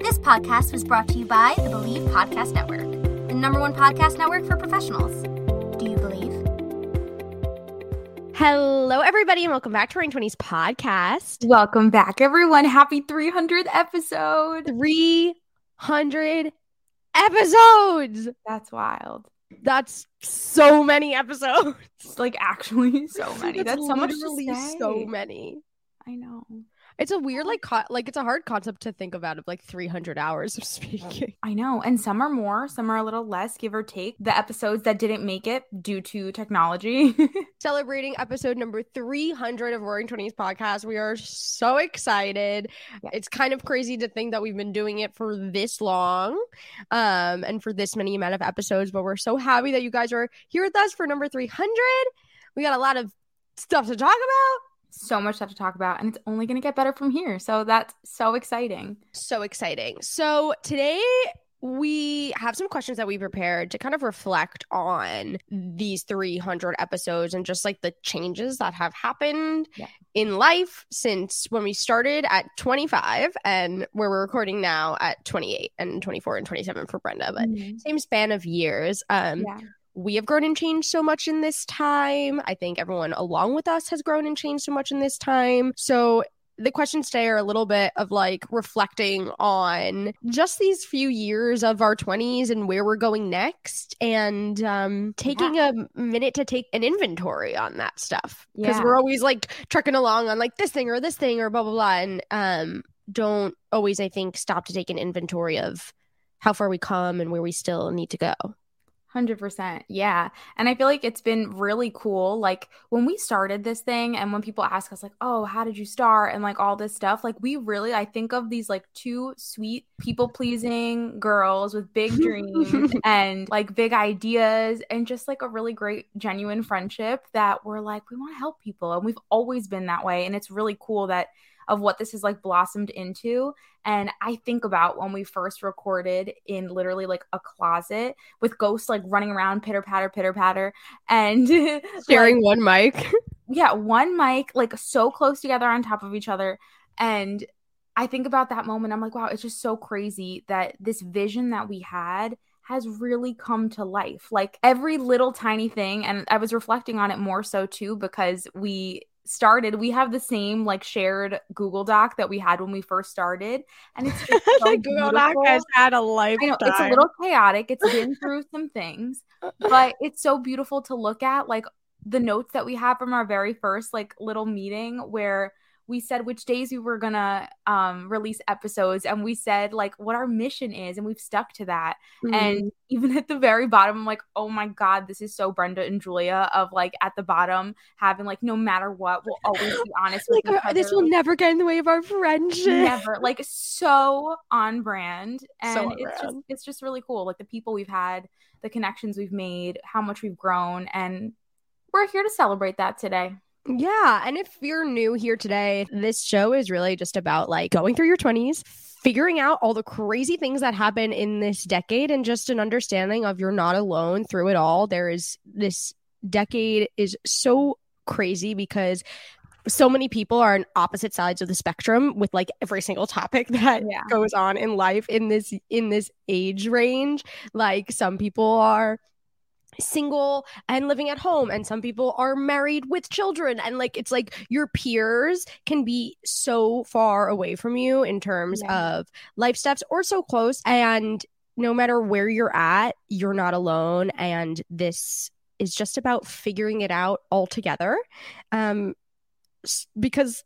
This podcast was brought to you by the Believe Podcast Network, the number one podcast network for professionals. Do you believe? Hello, everybody, and welcome back to Roaring 20s podcast. Welcome back, everyone. Happy 300th episode. 300 episodes. That's wild. That's so many episodes. Like actually so many. That's, so much to say. so many. I know. It's a weird, like, co- like it's a hard concept to think about of like 300 hours of speaking. I know. And some are more, some are a little less, give or take. The episodes that didn't make it due to technology. Celebrating episode number 300 of Roaring 20s podcast. We are so excited. Yeah. It's kind of crazy to think that we've been doing it for this long um, and for this many amount of episodes, but we're so happy that you guys are here with us for number 300. We got a lot of stuff to talk about. So much stuff to talk about, and it's only going to get better from here. So that's so exciting. So exciting. So today we have some questions that we prepared to kind of reflect on these 300 episodes and just like the changes that have happened Yeah. in life since when we started at 25 and where we're recording now at 28 and 24 and 27 for Brenda, but same span of years. Um, Yeah. We have grown and changed so much in this time. I think everyone along with us has grown and changed so much in this time. So the questions today are a little bit of like reflecting on just these few years of our 20s and where we're going next and um, taking a minute to take an inventory on that stuff because Yeah. we're always like trucking along on like this thing or this thing or blah blah blah and um, don't always i think stop to take an inventory of how far we come and where we still need to go 100%. Yeah. And I feel like it's been really cool. Like when we started this thing and when people ask us, like, oh, how did you start? And like all this stuff, like we really, I think of these like two sweet, people pleasing girls with big dreams and like big ideas and just like a really great, genuine friendship that we're like, we want to help people. And we've always been that way. And it's really cool that of what this has like blossomed into. And I think about when we first recorded in literally like a closet with ghosts like running around pitter patter, pitter patter, and sharing like, one mic yeah, one mic like so close together on top of each other. And I think about that moment. I'm like, wow, it's just so crazy that this vision that we had has really come to life. Like every little tiny thing. And I was reflecting on it more so too because we started we have the same like shared google doc that we had when we first started and it's just so Google Doc has had a I know it's a little chaotic. It's been through some things, but it's so beautiful to look at. Like the notes that we have from our very first like little meeting where we said which days we were gonna um release episodes and we said like what our mission is and we've stuck to that Mm-hmm. and even at the very bottom i'm like oh my god this is so brenda and julia of like at the bottom having like no matter what we'll always be honest with like each uh, this will never get in the way of our friendship. never like so on brand and So on it's just it's just really cool like the people we've had the connections we've made how much we've grown and we're here to celebrate that today Yeah. And if you're new here today, this show is really just about like going through your 20s, figuring out all the crazy things that happen in this decade, and just an understanding of you're not alone through it all. There is this decade is so crazy because so many people are on opposite sides of the spectrum with like every single topic that yeah. goes on in life in this in this age range like some people are single and living at home and some people are married with children and like it's like your peers can be so far away from you in terms yeah. of life steps or so close and no matter where you're at you're not alone and this is just about figuring it out all together um because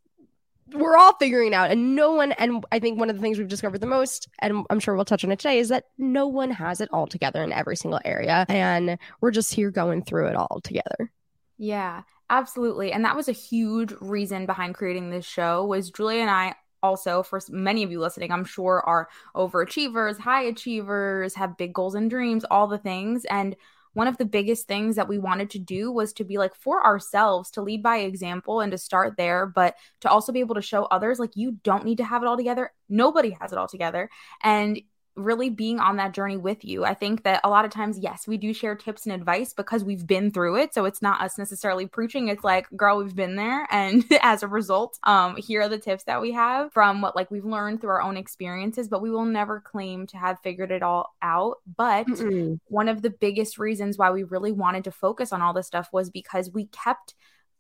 we're all figuring out. And no one and i think one of the things we've discovered the most and i'm sure we'll touch on it today is that no one has it all together in every single area. And we're just here going through it all together. Yeah absolutely. And that was a huge reason behind creating this show was julia and i also for many of you listening i'm sure are overachievers high achievers have big goals and dreams all the things. And one of the biggest things that we wanted to do was to be like for ourselves to lead by example and to start there but to also be able to show others like you don't need to have it all together. Nobody has it all together. And really being on that journey with you. I think that a lot of times, yes, we do share tips and advice because we've been through it. So it's not us necessarily preaching. It's like, girl, we've been there. And as a result, um, here are the tips that we have from what like we've learned through our own experiences, but we will never claim to have figured it all out. But Mm-mm. one of the biggest reasons why we really wanted to focus on all this stuff was because we kept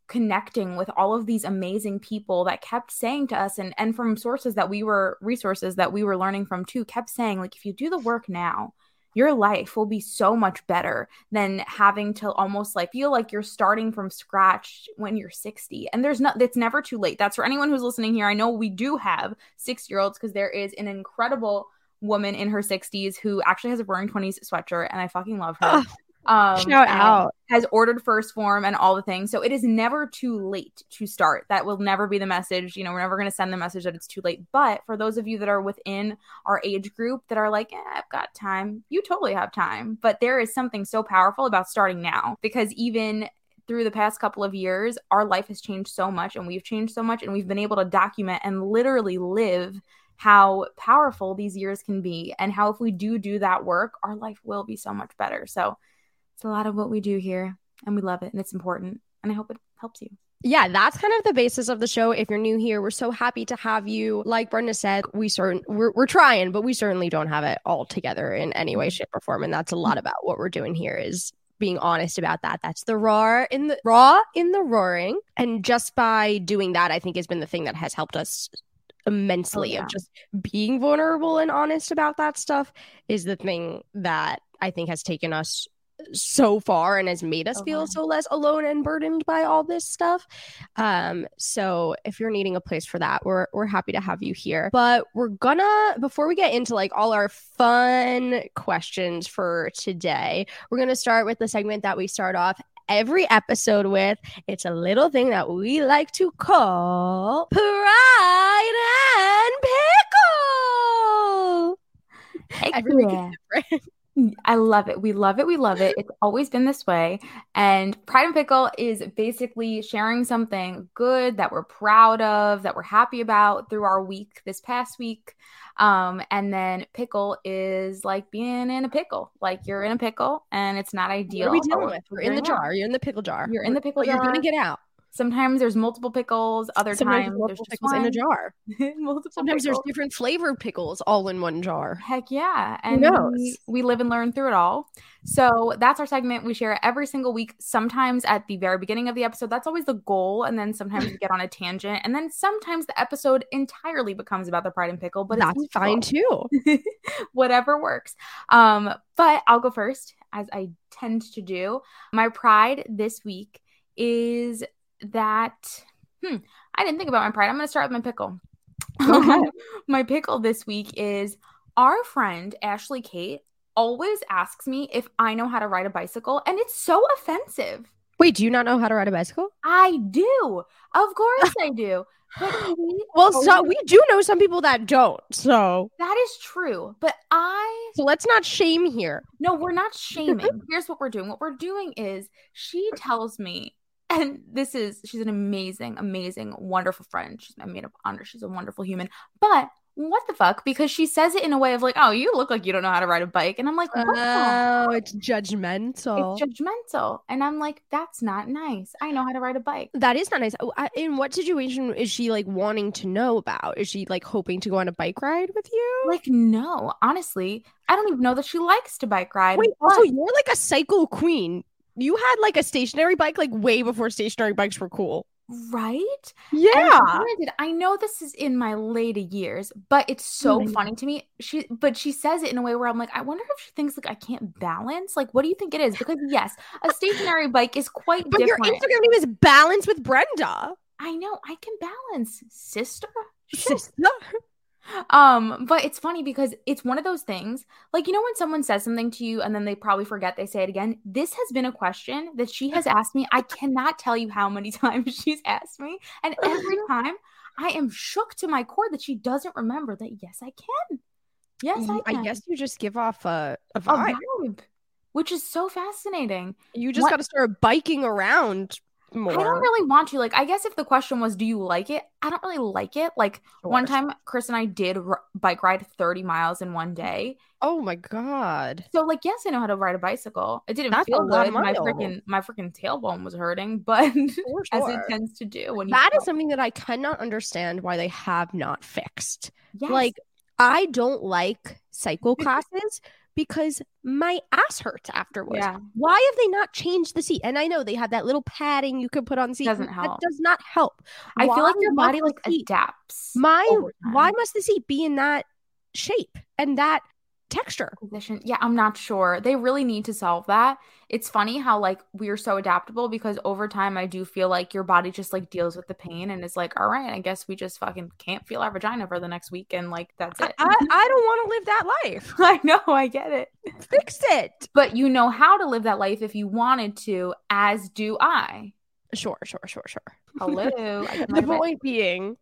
connecting with all of these amazing people that kept saying to us and and from sources that we were resources that we were learning from too kept saying like if you do the work now your life will be so much better than having to almost like feel like you're starting from scratch when you're 60 and there's not it's never too late. That's for anyone who's listening here. I know we do have six year olds because there is an incredible woman in her 60s who actually has a roaring 20s sweatshirt and i fucking love her um shout out. has ordered 1st Phorm and all the things. So it is never too late to start. That will never be the message. You know we're never going to send the message that it's too late. But for those of you that are within our age group that are like eh, i've got time you totally have time. But there is something so powerful about starting now because even through the past couple of years our life has changed so much and we've changed so much and we've been able to document and literally live how powerful these years can be and how if we do do that work our life will be so much better. So it's a lot of what we do here, and we love it, and it's important. And I hope it helps you. Yeah, that's kind of the basis of the show. If you're new here, we're so happy to have you. Like Brenda said, we certain we're, we're trying, but we certainly don't have it all together in any way, shape, or form. And that's a lot about what we're doing here is being honest about that. That's the raw in the raw in the roaring. And just by doing that, I think has been the thing that has helped us oh, immensely oh, yeah. of just being vulnerable and honest about that stuff is the thing that I think has taken us so far and has made us feel so less alone and burdened by all this stuff. Um, so if you're needing a place for that, we're we're happy to have you here. But we're gonna before we get into like all our fun questions for today, we're gonna start with the segment that we start off every episode with. It's a little thing that we like to call Pride and Pickle. Heck yeah. I love it. We love it. We love it. It's always been this way. And Pride and Pickle is basically sharing something good that we're proud of, that we're happy about through our week this past week. Um, and then pickle is like being in a pickle. Like you're in a pickle and it's not ideal. What are we dealing with? We're in the jar. You're in the pickle jar. You're in the pickle jar. You're gonna get out. Sometimes there's multiple pickles. Other Sometimes times multiple pickles one. in a jar. Sometimes pickles. there's different flavored pickles all in one jar. Heck yeah! And we, we live and learn through it all. So that's our segment. We share every single week. Sometimes at the very beginning of the episode, that's always the goal, and then sometimes we get on a tangent, and then sometimes the episode entirely becomes about the Pride and Pickle. But that's fine too. Whatever works. Um, but I'll go first, as I tend to do. My pride this week is that hmm, I didn't think about my pride. I'm going to start with my pickle. my pickle this week is our friend Ashley Kate always asks me if I know how to ride a bicycle, and it's so offensive. Wait, do you not know how to ride a bicycle? I do. Of course I do. well, so we do know some people that don't. So that is true. But I So let's not shame here. No, we're not shaming. Here's what we're doing. What we're doing is she tells me and this is she's an amazing, amazing, wonderful friend. She's my maid of honor. She's a wonderful human. But what the fuck? Because she says it in a way of like, oh, you look like you don't know how to ride a bike. And I'm like, what? Oh, it's judgmental. It's judgmental. And I'm like, that's not nice. I know how to ride a bike. that is not nice. Oh, In what situation is she like wanting to know about? Is she like hoping to go on a bike ride with you? Like, no, honestly, I don't even know that she likes to bike ride. Wait, also you're like a cycle queen. You had like a stationary bike like way before stationary bikes were cool. right? Yeah. granted, I know this is in my later years, but it's so Mhm. funny to me. She, but she says it in a way where I'm like, I wonder if she thinks like I can't balance. Like, what do you think it is? Because yes, a stationary bike is quite But your. Instagram name is Balance with Brenda. I know I can balance, sister. Sister. Um, but it's funny because it's one of those things, like you know when someone says something to you and then they probably forget they say it again. This has been a question that she has asked me. I cannot tell you how many times she's asked me, and every time I am shook to my core that she doesn't remember that. Yes, I can. Yes, I I guess you just give off a, a a vibe. vibe, which is so fascinating. You just got to start biking around more. I don't really want to. Like, I guess if the question was, "Do you like it?" I don't really like it. Like one time, Chris and I did r- bike ride thirty miles in one day. Oh my god. So like yes, I know how to ride a bicycle. It didn't That's feel good. My freaking my freaking tailbone was hurting, but For as it tends to do when you That is something that I cannot understand why they have not fixed. yes. Like, I don't like cycle classes because my ass hurts afterwards. yeah, Why have they not changed the seat? And I know they have that little padding you can put on seat. Doesn't That help. does not help. I feel like your body like seat- adapts. My why must the seat be in that shape and that texture? position. Yeah, I'm not sure. They really need to solve that. It's funny how like we're so adaptable because over time I do feel like your body just like deals with the pain and is like, all right, I guess we just fucking can't feel our vagina for the next week and like that's it. I, I don't want to live that life. I know, I get it. Fix it. But you know how to live that life if you wanted to, as do I. Sure, sure, sure, sure. Hello. The point being,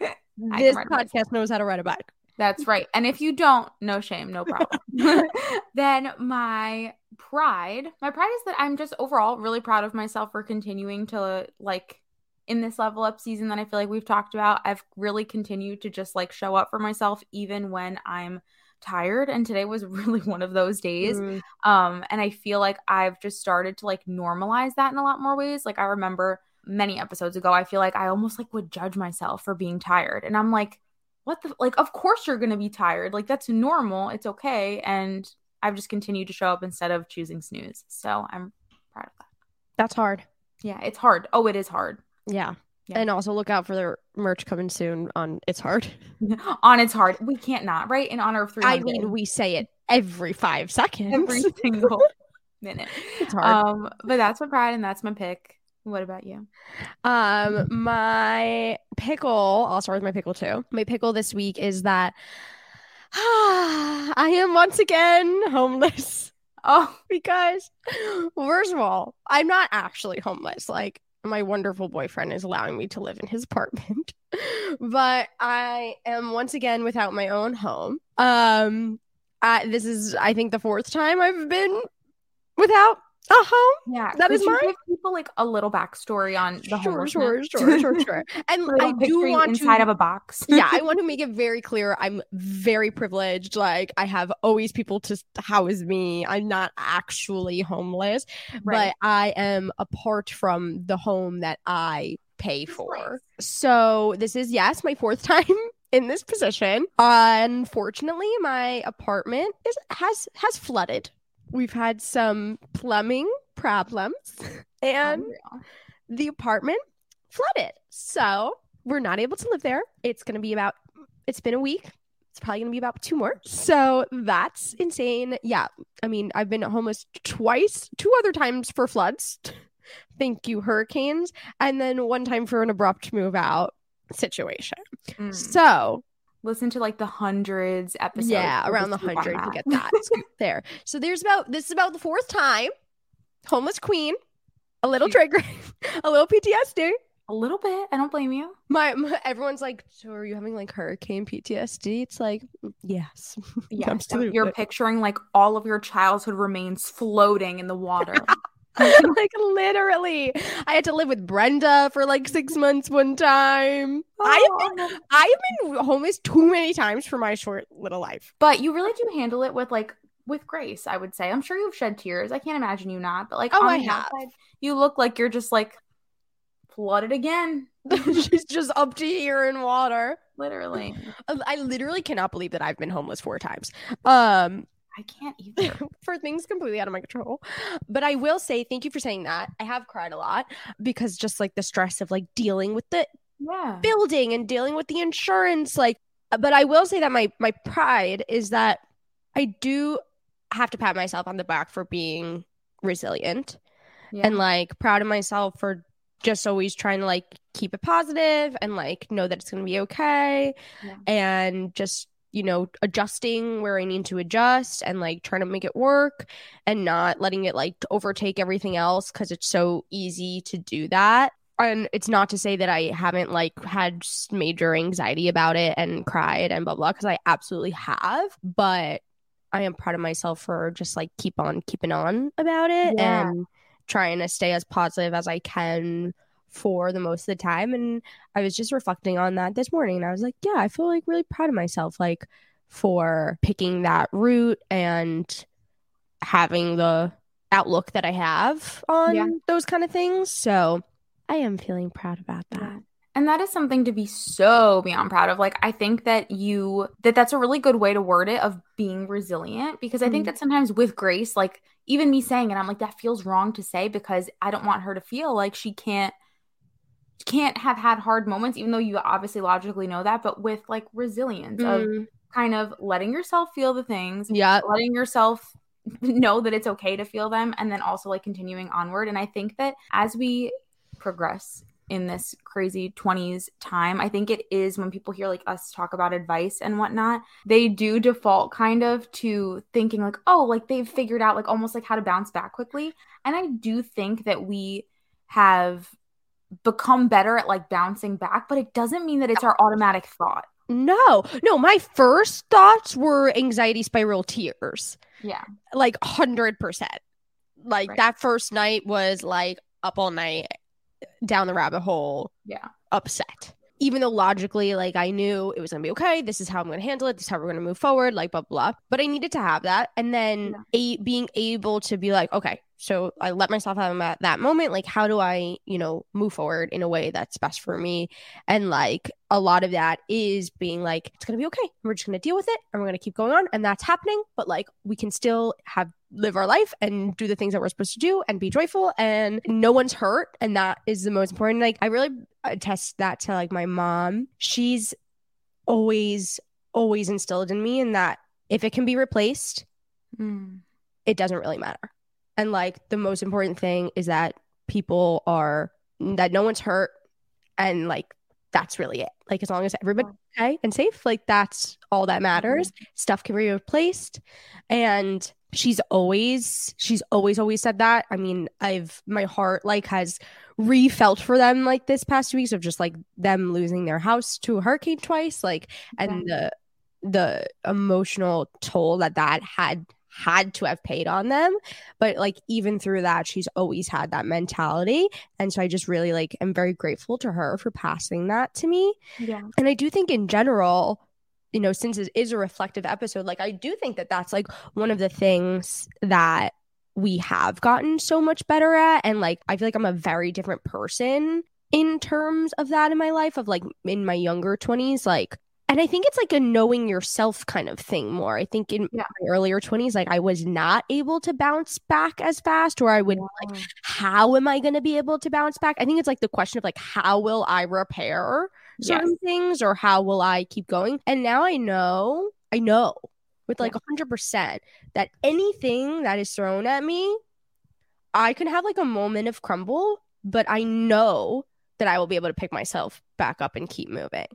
this ride a bike. podcast knows how to ride a bike. That's right. And if you don't, no shame, no problem. then my pride, my pride is that I'm just overall really proud of myself for continuing to like in this level up season that I feel like we've talked about. I've really continued to just like show up for myself even when I'm tired and today was really one of those days Mm, um and i feel like i've just started to like normalize that in a lot more ways like i remember many episodes ago i feel like i almost like would judge myself for being tired and i'm like what the like of course you're gonna be tired like that's normal it's okay and i've just continued to show up instead of choosing snooze so i'm proud of that That's hard. yeah it's hard oh it is hard Yeah. Yeah. And also look out for their merch coming soon on It's Hard. on it's hard we can't not right in honor of 300 I mean, we say it every five seconds. every single minute it's hard. um but that's my pride and that's my pick what about you Um, my pickle, I'll start with my pickle too. My pickle this week is that I am once again homeless oh because, first of all, I'm not actually homeless. Like, my wonderful boyfriend is allowing me to live in his apartment, but I am once again without my own home. Um, I, this is, I think, the fourth time I've been without a home. Yeah, That could mine? Give people like a little backstory on the Sure, sure, sure, sure, sure. And I picture want inside to of a box. yeah, I want to make it very clear. I'm very privileged. Like, I have always people to house me. I'm not actually homeless, Right. but I am apart from the home that I pay for. So, this is, yes, my fourth time. In this position, unfortunately, my apartment is has has flooded. We've had some plumbing problems, and Unreal. the apartment flooded. So we're not able to live there. It's going to be about, it's been a week. It's probably going to be about two more. So that's insane. Yeah. I mean, I've been homeless twice, two other times for floods. Thank you, hurricanes. And then one time for an abrupt move out situation. Mm. So Listen to like the hundreds episodes. yeah, around the hundred to get that scoop there. So there's about this is about the fourth time. Homeless queen, a little trigger, a little PTSD. a little bit. I don't blame you. My, my everyone's like, so are you having like hurricane PTSD? It's like, mm, yes, Yeah, Absolutely. you're picturing like all of your childhood remains floating in the water. like literally. I had to live with Brenda for like six months one time. I've been I've been homeless too many times for my short little life. But you really do handle it with like with grace, I would say. I'm sure you've shed tears. I can't imagine you not, but like Oh, I have. outside, you look like you're just like flooded again. She's just up to here in water. Literally. I I literally cannot believe that I've been homeless four times. Um I can't either. for things completely out of my control. But I will say thank you for saying that. I have cried a lot because just like the stress of like dealing with the Yeah. building and dealing with the insurance like but I will say that my my pride is that I do have to pat myself on the back for being resilient Yeah. and like proud of myself for just always trying to like keep it positive and like know that it's going to be okay Yeah. and just you know adjusting where I need to adjust and like trying to make it work and not letting it like overtake everything else cuz it's so easy to do that and it's not to say that I haven't like had major anxiety about it and cried and blah blah because I absolutely have but I am proud of myself for just like keep on keeping on about it Yeah. and trying to stay as positive as I can for the most of the time. And I was just reflecting on that this morning and I was like, yeah, I feel like really proud of myself, like for picking that route and having the outlook that I have on Yeah. those kind of things. So I am feeling proud about that. Yeah. And that is something to be so beyond proud of. Like I think that you that that's a really good way to word it of being resilient because I think Mhm. that sometimes with Grace, like even me saying it, I'm like that feels wrong to say because I don't want her to feel like she can't can't have had hard moments even though you obviously logically know that, but with like resilience of Mm, kind of letting yourself feel the things, yeah. letting yourself know that it's okay to feel them and then also like continuing onward. And i think that as we progress in this crazy 20s time i think it is when people hear like us talk about advice and whatnot they do default kind of to thinking like oh like they've figured out like almost like how to bounce back quickly. And i do think that we have become better at like bouncing back but it doesn't mean that it's our automatic thought No, no, my first thoughts were anxiety spiral tears. yeah like hundred percent. Like Right. that first night was like up all night, down the rabbit hole, yeah upset. Even though logically, like I knew it was gonna be okay. This is how I'm gonna handle it. This is how we're gonna move forward. Like blah blah. But I needed to have that, and then a- being able to be like, okay, so I let myself have that that moment. Like, how do I, you know, move forward in a way that's best for me? And like a lot of that is being like, it's gonna be okay. We're just gonna deal with it, and we're gonna keep going on, and that's happening. But like, we can still have live our life and do the things that we're supposed to do and be joyful and no one's hurt and that is the most important like i really attest that to like my mom she's always always instilled in me in that if it can be replaced Mm. it doesn't really matter and like the most important thing is that people are that no one's hurt and like that's really it. Like as long as everybody's okay and safe like that's all that matters. Mm-hmm. Stuff can be replaced. And she's always she's always always said that. I mean i've my heart like has refelt for them like this past two weeks of just like them losing their house to a hurricane twice like and the the emotional toll that that had had to have paid on them but like even through that she's always had that mentality and so i just really like am very grateful to her for passing that to me yeah and I do think in general, you know, since it is a reflective episode, like I do think that that's like one of the things that we have gotten so much better at. And like, I feel like I'm a very different person in terms of that in my life, of like in my younger 20s. Like, and I think it's like a knowing yourself kind of thing more. I think in Yeah. my earlier 20s, like I was not able to bounce back as fast, or I would like, how am I going to be able to bounce back? I think it's like the question of like, how will I repair certain things or how will I keep going? And now I know, I know with like a 100% that anything that is thrown at me, I can have like a moment of crumble, but I know that I will be able to pick myself back up and keep moving.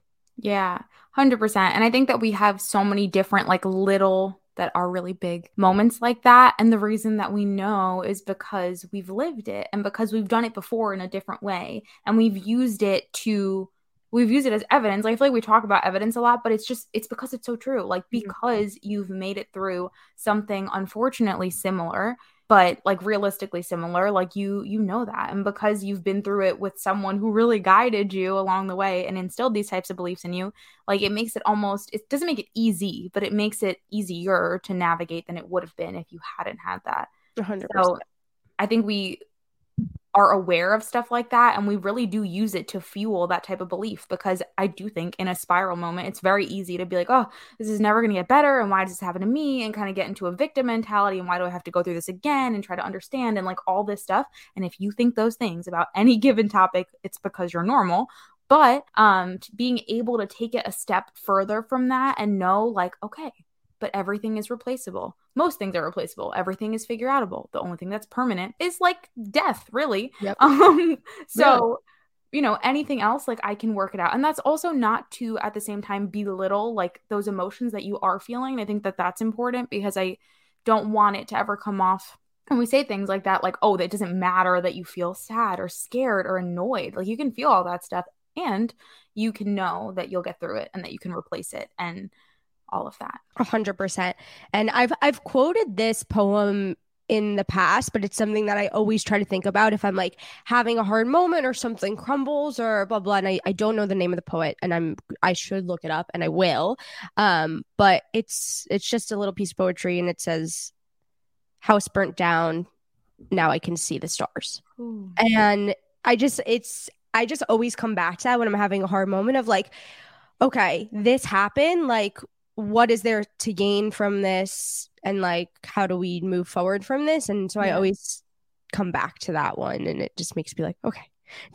Yeah, 100%. And I think that we have so many different, like, little that are really big moments like that. And the reason that we know is because we've lived it and because we've done it before in a different way. And we've used it to, we've used it as evidence. Like, I feel like we talk about evidence a lot, but it's just, it's because it's so true. Like, mm-hmm. because you've made it through something unfortunately similar but like realistically similar like you you know that and because you've been through it with someone who really guided you along the way and instilled these types of beliefs in you like it makes it almost it doesn't make it easy but it makes it easier to navigate than it would have been if you hadn't had that 100%. so i think we are aware of stuff like that and we really do use it to fuel that type of belief because I do think in a spiral moment it's very easy to be like, "Oh, this is never going to get better and why does this happen to me?" and kind of get into a victim mentality and why do I have to go through this again and try to understand and like all this stuff. And if you think those things about any given topic, it's because you're normal. But um being able to take it a step further from that and know like, okay, but everything is replaceable. Most things are replaceable. Everything is figure outable. The only thing that's permanent is like death, really. Yep. Um, so, you know, anything else, like I can work it out. And that's also not to at the same time belittle like those emotions that you are feeling. I think that that's important because I don't want it to ever come off and we say things like that like oh that doesn't matter that you feel sad or scared or annoyed like you can feel all that stuff and you can know that you'll get through it and that you can replace it and all of that. A hundred percent. And I've I've quoted this poem in the past, but it's something that I always try to think about if I'm like having a hard moment or something crumbles or blah blah. And I, I don't know the name of the poet and I'm I should look it up and I will. Um, but it's it's just a little piece of poetry and it says house burnt down, now I can see the stars. Ooh. And I just it's I just always come back to that when I'm having a hard moment of like, okay, this happened, like what is there to gain from this? And like how do we move forward from this? And so yeah. i always come back to that one and it just makes me like okay.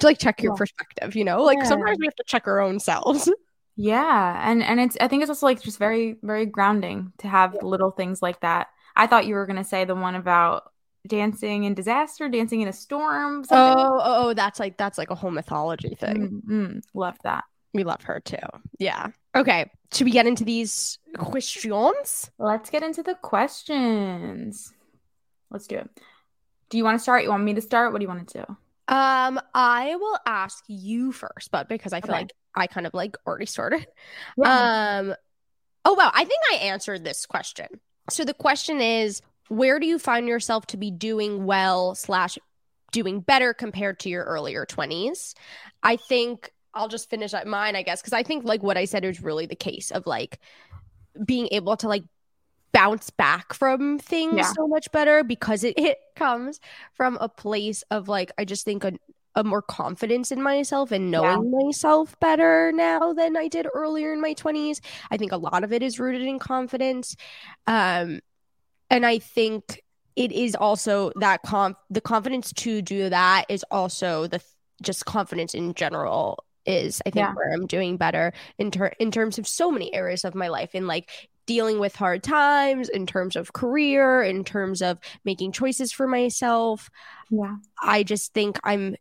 To like check your yeah. perspective you know? Like yeah. sometimes we have to check our own selves. Yeah and and it's i think it's also like just very very grounding to have little things like that. I thought you were going to say the one about dancing in disaster dancing in a storm oh, oh, oh that's like that's like a whole mythology thing. Mm-hmm. love that we love her too yeah Okay. Should we get into these questions? Let's get into the questions. Let's do it. Do you want to start? You want me to start? What do you want to do? Um, I will ask you first, but because I feel okay. like I kind of like already started. Yeah. Um, oh wow, I think I answered this question. So the question is, where do you find yourself to be doing well slash doing better compared to your earlier 20s? I think I'll just finish up mine, I guess, because I think like what I said is really the case of like being able to like bounce back from things yeah. so much better because it, it comes from a place of like I just think a, a more confidence in myself and knowing yeah. myself better now than I did earlier in my 20s. I think a lot of it is rooted in confidence. Um and I think it is also that conf the confidence to do that is also the just confidence in general is I think yeah. where I'm doing better in ter- in terms of so many areas of my life in like dealing with hard times in terms of career in terms of making choices for myself yeah i just think i'm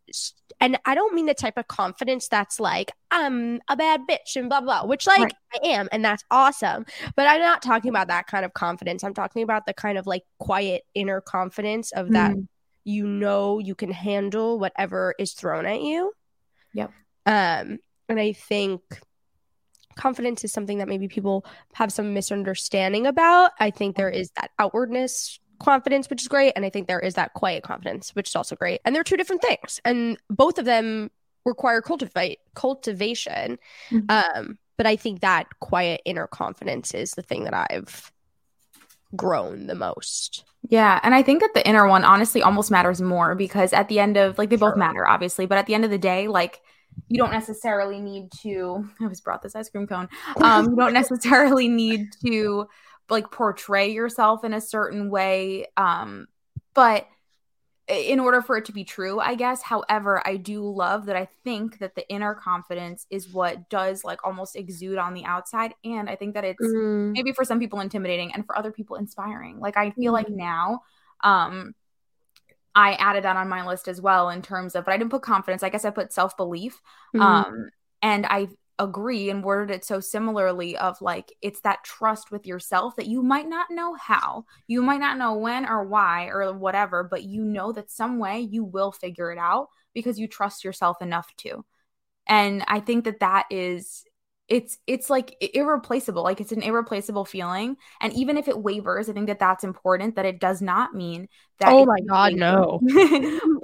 and i don't mean the type of confidence that's like i'm a bad bitch and blah blah which like right. i am and that's awesome but i'm not talking about that kind of confidence i'm talking about the kind of like quiet inner confidence of that mm. you know you can handle whatever is thrown at you yep um, and I think confidence is something that maybe people have some misunderstanding about. I think there is that outwardness confidence, which is great. And I think there is that quiet confidence, which is also great. And they're two different things. And both of them require cultivate cultivation. Mm-hmm. Um, but I think that quiet inner confidence is the thing that I've grown the most. Yeah. And I think that the inner one honestly almost matters more because at the end of like they sure. both matter, obviously, but at the end of the day, like you don't necessarily need to i was brought this ice cream cone um, you don't necessarily need to like portray yourself in a certain way um, but in order for it to be true i guess however i do love that i think that the inner confidence is what does like almost exude on the outside and i think that it's mm. maybe for some people intimidating and for other people inspiring like i feel mm. like now um I added that on my list as well in terms of, but I didn't put confidence. I guess I put self belief. Mm-hmm. Um, and I agree and worded it so similarly of like it's that trust with yourself that you might not know how you might not know when or why or whatever but you know that some way you will figure it out because you trust yourself enough to and i think that that is it's it's like irreplaceable like it's an irreplaceable feeling and even if it wavers i think that that's important that it does not mean that oh my god no.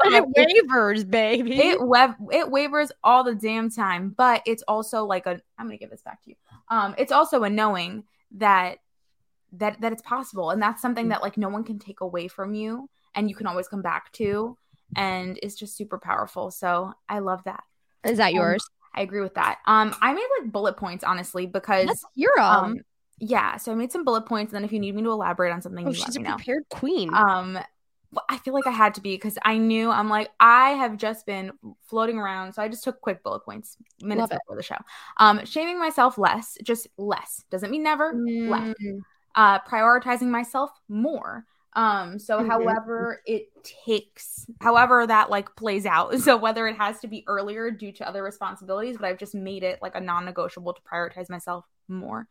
But it wavers baby. it wav- it wavers all the damn time but it's also like a i'm gonna give this back to you. Um it's also a knowing that that that it's possible and that's something that like no one can take away from you and you can always come back to and it's just super powerful so i love that. Is that um, yours I agree with that. Um, I made like bullet points honestly because you're um, yeah. So I made some bullet points, and then if you need me to elaborate on something, oh, you she's a me know. prepared queen. Um, I feel like I had to be because I knew I'm like I have just been floating around, so I just took quick bullet points minutes before the show. Um, shaming myself less, just less doesn't mean never. Mm. Less. Uh, prioritizing myself more. Um, so mm-hmm. however it takes, however that like plays out. So whether it has to be earlier due to other responsibilities, but I've just made it like a non-negotiable to prioritize myself more.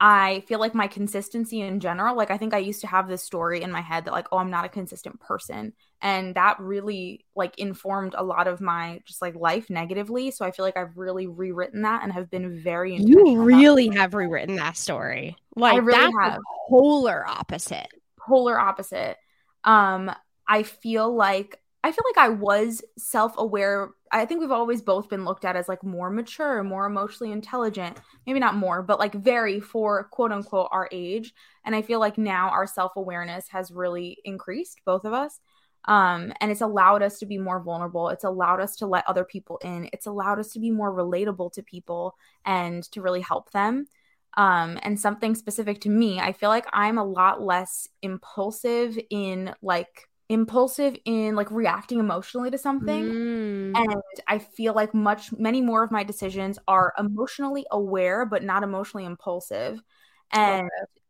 I feel like my consistency in general, like I think I used to have this story in my head that like, oh, I'm not a consistent person. And that really like informed a lot of my just like life negatively. So I feel like I've really rewritten that and have been very You really have rewritten that story. Like I really that's have. polar opposite polar opposite. Um, I feel like I feel like I was self-aware. I think we've always both been looked at as like more mature, more emotionally intelligent. Maybe not more, but like very for quote unquote our age. And I feel like now our self-awareness has really increased, both of us. Um, and it's allowed us to be more vulnerable. It's allowed us to let other people in. It's allowed us to be more relatable to people and to really help them um, and something specific to me, I feel like I'm a lot less impulsive in like impulsive in like reacting emotionally to something. Mm. And I feel like much many more of my decisions are emotionally aware but not emotionally impulsive. And okay.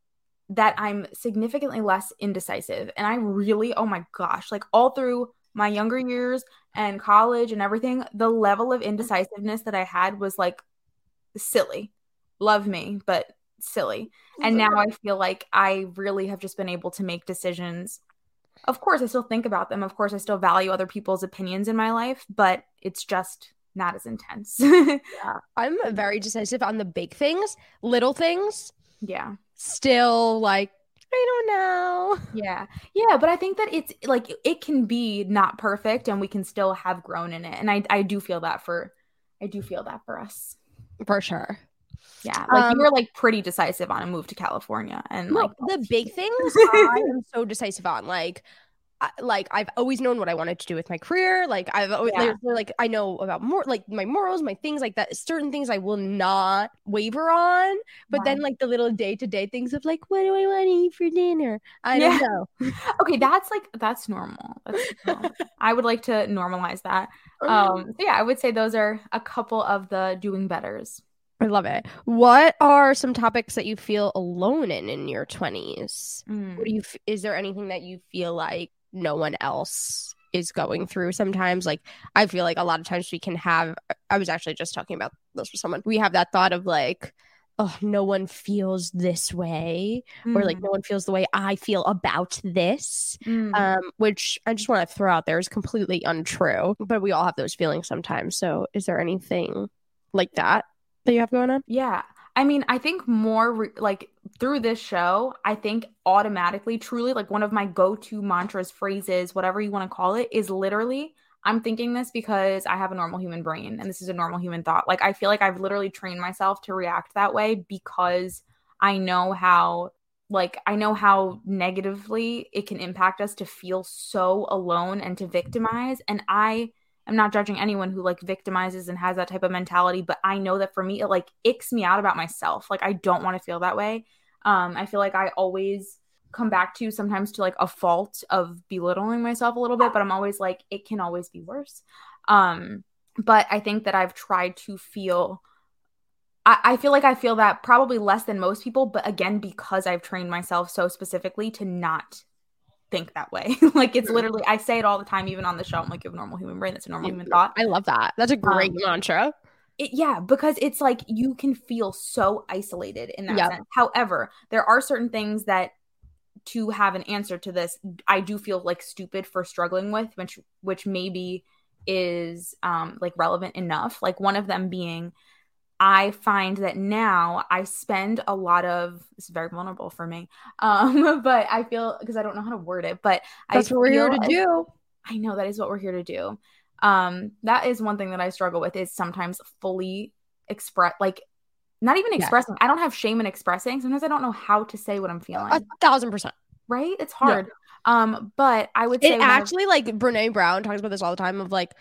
that I'm significantly less indecisive. And I really, oh my gosh, like all through my younger years and college and everything, the level of indecisiveness that I had was like silly love me, but silly. And now I feel like I really have just been able to make decisions. Of course, I still think about them. Of course, I still value other people's opinions in my life, but it's just not as intense. yeah. I'm very decisive on the big things, little things. Yeah. Still like I don't know. Yeah. Yeah, but I think that it's like it can be not perfect and we can still have grown in it. And I I do feel that for I do feel that for us. For sure. Yeah, like um, you were like pretty decisive on a move to California, and no, like the big things I am so decisive on. Like, I, like I've always known what I wanted to do with my career. Like I've always yeah. like, like I know about more like my morals, my things like that. Certain things I will not waver on. But yeah. then like the little day to day things of like, what do I want to eat for dinner? I yeah. don't know. okay, that's like that's normal. That's normal. I would like to normalize that. Um, so yeah, I would say those are a couple of the doing betters. I love it. What are some topics that you feel alone in in your 20s? Mm. What do you is there anything that you feel like no one else is going through sometimes like I feel like a lot of times we can have I was actually just talking about this with someone. We have that thought of like oh no one feels this way mm. or like mm. no one feels the way I feel about this mm. um which I just want to throw out there is completely untrue, but we all have those feelings sometimes. So is there anything like that that you have going on? Yeah. I mean, I think more re- like through this show, I think automatically, truly, like one of my go to mantras, phrases, whatever you want to call it, is literally, I'm thinking this because I have a normal human brain and this is a normal human thought. Like, I feel like I've literally trained myself to react that way because I know how, like, I know how negatively it can impact us to feel so alone and to victimize. And I, I'm not judging anyone who like victimizes and has that type of mentality, but I know that for me, it like icks me out about myself. Like I don't want to feel that way. Um, I feel like I always come back to sometimes to like a fault of belittling myself a little bit, but I'm always like, it can always be worse. Um, but I think that I've tried to feel I, feel like I feel that probably less than most people, but again, because I've trained myself so specifically to not think that way. like it's literally I say it all the time, even on the show. I'm like, you have a normal human brain. That's a normal human thought. I love that. That's a great um, mantra. It, yeah, because it's like you can feel so isolated in that yep. sense. However, there are certain things that to have an answer to this, I do feel like stupid for struggling with, which which maybe is um like relevant enough. Like one of them being I find that now I spend a lot of it's very vulnerable for me. Um, but I feel because I don't know how to word it, but that's I what we're here to feel- do. I know that is what we're here to do. Um, that is one thing that I struggle with is sometimes fully express like not even expressing. I don't have shame in expressing. Sometimes I don't know how to say what I'm feeling. A thousand percent. right? It's hard. Um, but I would say It actually like Brene Brown talks about this all the time of like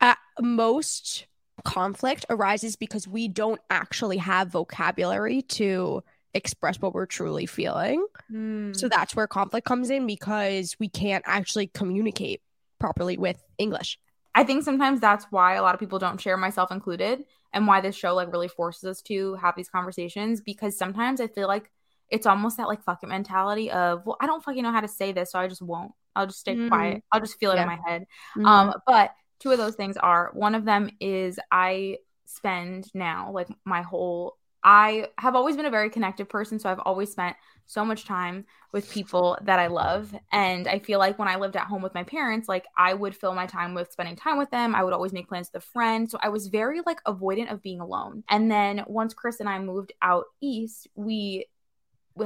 at most conflict arises because we don't actually have vocabulary to express what we're truly feeling. Mm, So that's where conflict comes in because we can't actually communicate properly with English. I think sometimes that's why a lot of people don't share, myself included, and why this show like really forces us to have these conversations because sometimes I feel like it's almost that like fucking mentality of well I don't fucking know how to say this so I just won't. I'll just stay Mm. quiet. I'll just feel it Yeah. in my head. Um, Um, but two of those things are one of them is I spend now like my whole I have always been a very connected person, so I've always spent so much time with people that I love. And I feel like when I lived at home with my parents, like I would fill my time with spending time with them. I would always make plans with a friend. So I was very like avoidant of being alone. And then once Chris and I moved out east, we we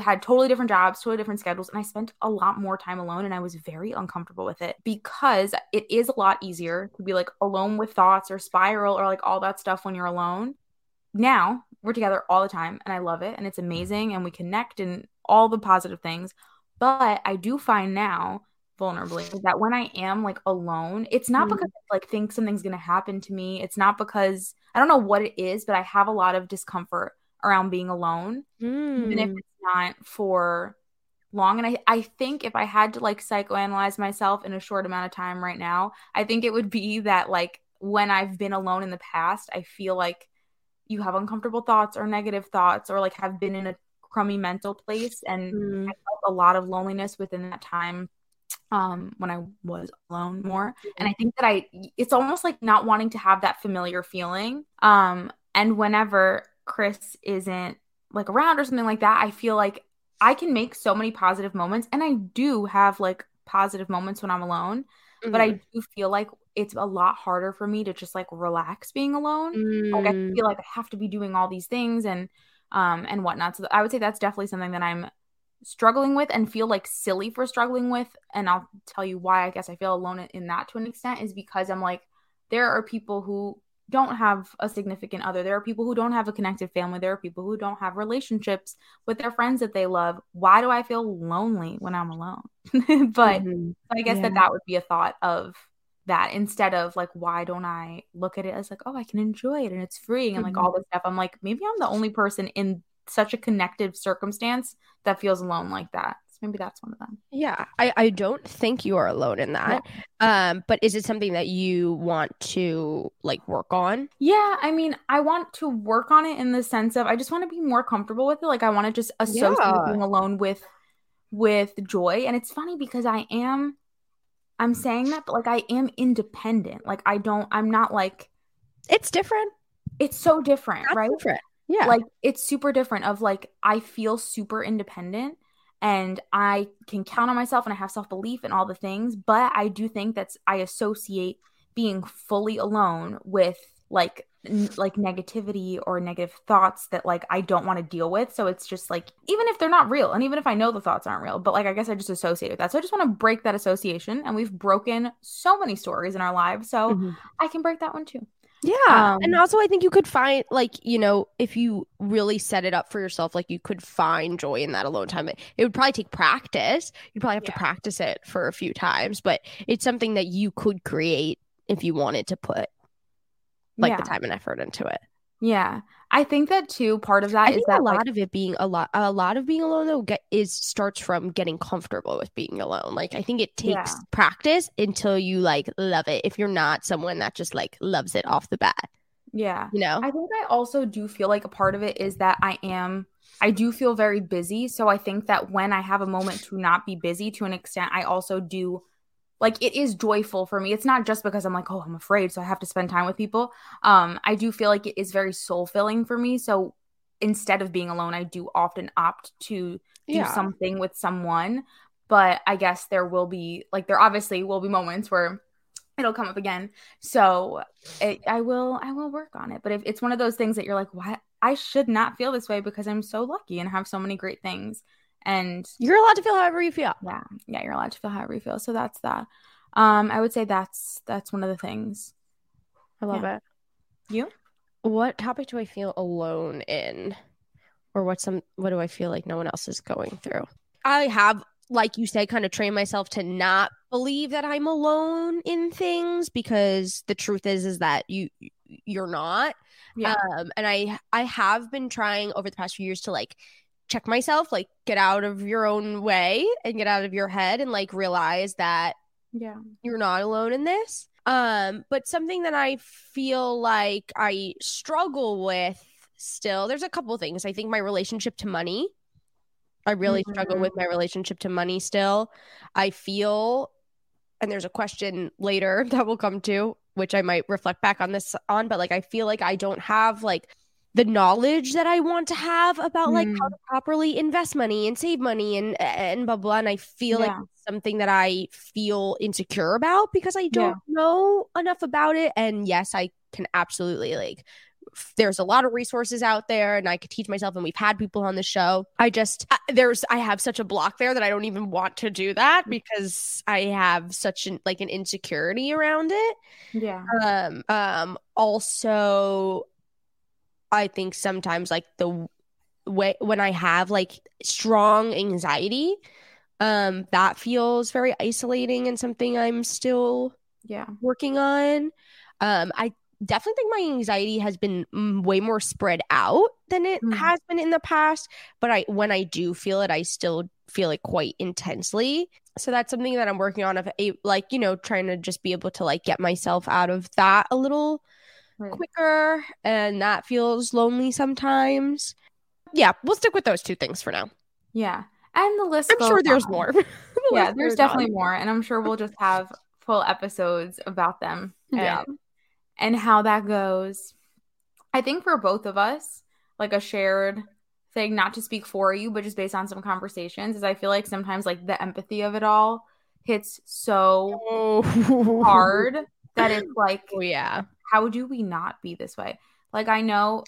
had totally different jobs, totally different schedules, and I spent a lot more time alone and I was very uncomfortable with it because it is a lot easier to be like alone with thoughts or spiral or like all that stuff when you're alone. Now we're together all the time and I love it and it's amazing and we connect and all the positive things. But I do find now vulnerably that when I am like alone, it's not Mhm. because I like think something's gonna happen to me. It's not because I don't know what it is, but I have a lot of discomfort around being alone even if mm, it's not for long and I, I think if i had to like psychoanalyze myself in a short amount of time right now i think it would be that like when i've been alone in the past i feel like you have uncomfortable thoughts or negative thoughts or like have been in a crummy mental place and mm, I felt a lot of loneliness within that time um when I was alone more. And I think that I it's almost like not wanting to have that familiar feeling um and whenever Chris isn't like around or something like that I feel like I can make so many positive moments and I do have like positive moments when I'm alone but I do feel like it's a lot harder for me to just like relax being alone like I mm, feel like I have to be doing all these things and um and whatnot. So I would say that's definitely something that I'm struggling with and feel like silly for struggling with. And I'll tell you why I guess I feel alone in that to an extent is because I'm like there are people who don't have a significant other. There are people who don't have a connected family. There are people who don't have relationships with their friends that they love. Why do I feel lonely when I'm alone? but mhm. I guess that Yeah. that would be a thought of that instead of like, why don't I look at it as like, oh, I can enjoy it and it's freeing and like Mhm. all this stuff. I'm like, maybe I'm the only person in such a connected circumstance that feels alone like that. Maybe that's one of them. Yeah, I, I don't think you are alone in that. Um, but is it something that you want to like work on? Yeah, I mean, I want to work on it in the sense of I just want to be more comfortable with it. Like I want to just associate Yeah. being alone with with joy. And it's funny because I am I'm saying that, but like I am independent. Like I don't I'm not like It's different. it's so different, That's right? different. Yeah. Like it's super different of like I feel super independent and I can count on myself and I have self-belief and all the things, but I do think that's I associate being fully alone with like n- like negativity or negative thoughts that like I don't want to deal with. So it's just like even if they're not real and even if I know the thoughts aren't real, but like I guess I just associate with that. So I just want to break that association and we've broken so many stories in our lives. So Mhm. I can break that one too. Yeah. and Um, also I think you could find like, you know, if you really set it up for yourself, like you could find joy in that alone time. It, it would probably take practice. You'd probably have to practice it for a few times, but it's something that you could create if you wanted to put like yeah. the time and effort into it. Yeah. I think that too part of that is that a like, lot of it being a lot a lot of being alone though get, is starts from getting comfortable with being alone. Like I think it takes Yeah. practice until you like love it. If you're not someone that just like loves it off the bat, yeah. you know. I think I also do feel like a part of it is that I am I do feel very busy, so I think that when I have a moment to not be busy to an extent, I also do like it is joyful for me. It's not just because I'm like, "Oh, I'm afraid, so I have to spend time with people." Um I do feel like it is very soul-filling for me, so instead of being alone, I do often opt to do Yeah. something with someone. But I guess there will be like there obviously will be moments where it'll come up again. So it, I will I will work on it. But if it's one of those things that you're like, what I should not feel this way because I'm so lucky and have so many great things. And you're allowed to feel however you feel. Yeah, yeah, you're allowed to feel however you feel. So that's that. Um, I would say that's that's one of the things. I love yeah. it. You? What topic do I feel alone in? Or what some what do I feel like no one else is going through? I have like you said, kind of train myself to not believe that I'm alone in things because the truth is is that you you're not. Yeah. Um, and I I have been trying over the past few years to like check myself, like get out of your own way and get out of your head and like realize that yeah, you're not alone in this. Um, but something that I feel like I struggle with still, there's a couple things. I think my relationship to money I really mm-hmm. struggle with my relationship to money still. I feel, and there's a question later that will come to, which I might reflect back on this on, but like I feel like I don't have like the knowledge that I want to have about mm. like how to mm. properly invest money and save money and and blah blah. And I feel yeah. like something that I feel insecure about because I don't yeah. know enough about it. And yes, I can absolutely like there's a lot of resources out there and I could teach myself and we've had people on the show. I just there's I have such a block there that I don't even want to do that because I have such an like an insecurity around it. Yeah. Um um also I think sometimes like the way when I have like strong anxiety um that feels very isolating and something I'm still yeah working on. Um, I definitely think my anxiety has been mm, way more spread out than it mm. has been in the past but i when i do feel it i still feel it quite intensely so that's something that i'm working on of a like you know trying to just be able to like get myself out of that a little right. quicker and that feels lonely sometimes yeah we'll stick with those two things for now yeah and the list i'm sure there's on. more the yeah there's definitely on. more and i'm sure we'll just have full episodes about them yeah and how that goes. I think for both of us, like a shared thing, not to speak for you, but just based on some conversations, is I feel like sometimes like the empathy of it all hits so oh. hard that it's like, oh, yeah, how do we not be this way? Like I know.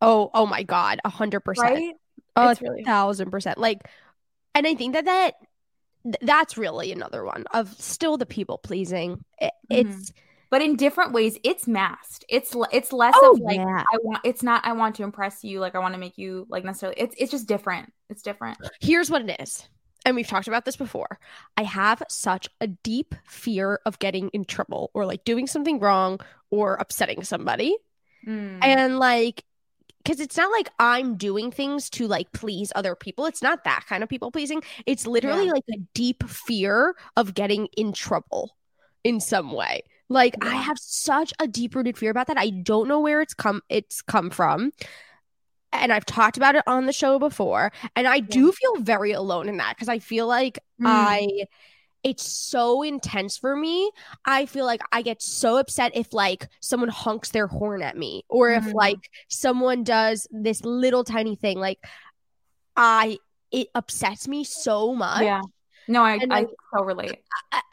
Oh, oh my god, a hundred percent. Oh, it's really thousand percent. Like, and I think that that that's really another one of still the people pleasing. It, mm-hmm. It's but in different ways it's masked it's it's less oh, of like yeah. i want it's not i want to impress you like i want to make you like necessarily it's it's just different it's different here's what it is and we've talked about this before i have such a deep fear of getting in trouble or like doing something wrong or upsetting somebody mm. and like because it's not like I'm doing things to like please other people. It's not that kind of people pleasing. It's literally yeah. like a deep fear of getting in trouble in some way. Like yeah. I have such a deep rooted fear about that. I don't know where it's come it's come from. And I've talked about it on the show before. And I do feel very alone in that because I feel like mm. I it's so intense for me. I feel like I get so upset if like someone honks their horn at me or mm. if mm-hmm. like someone does this little tiny thing. Like I it upsets me so much. Yeah. No, I, I so relate.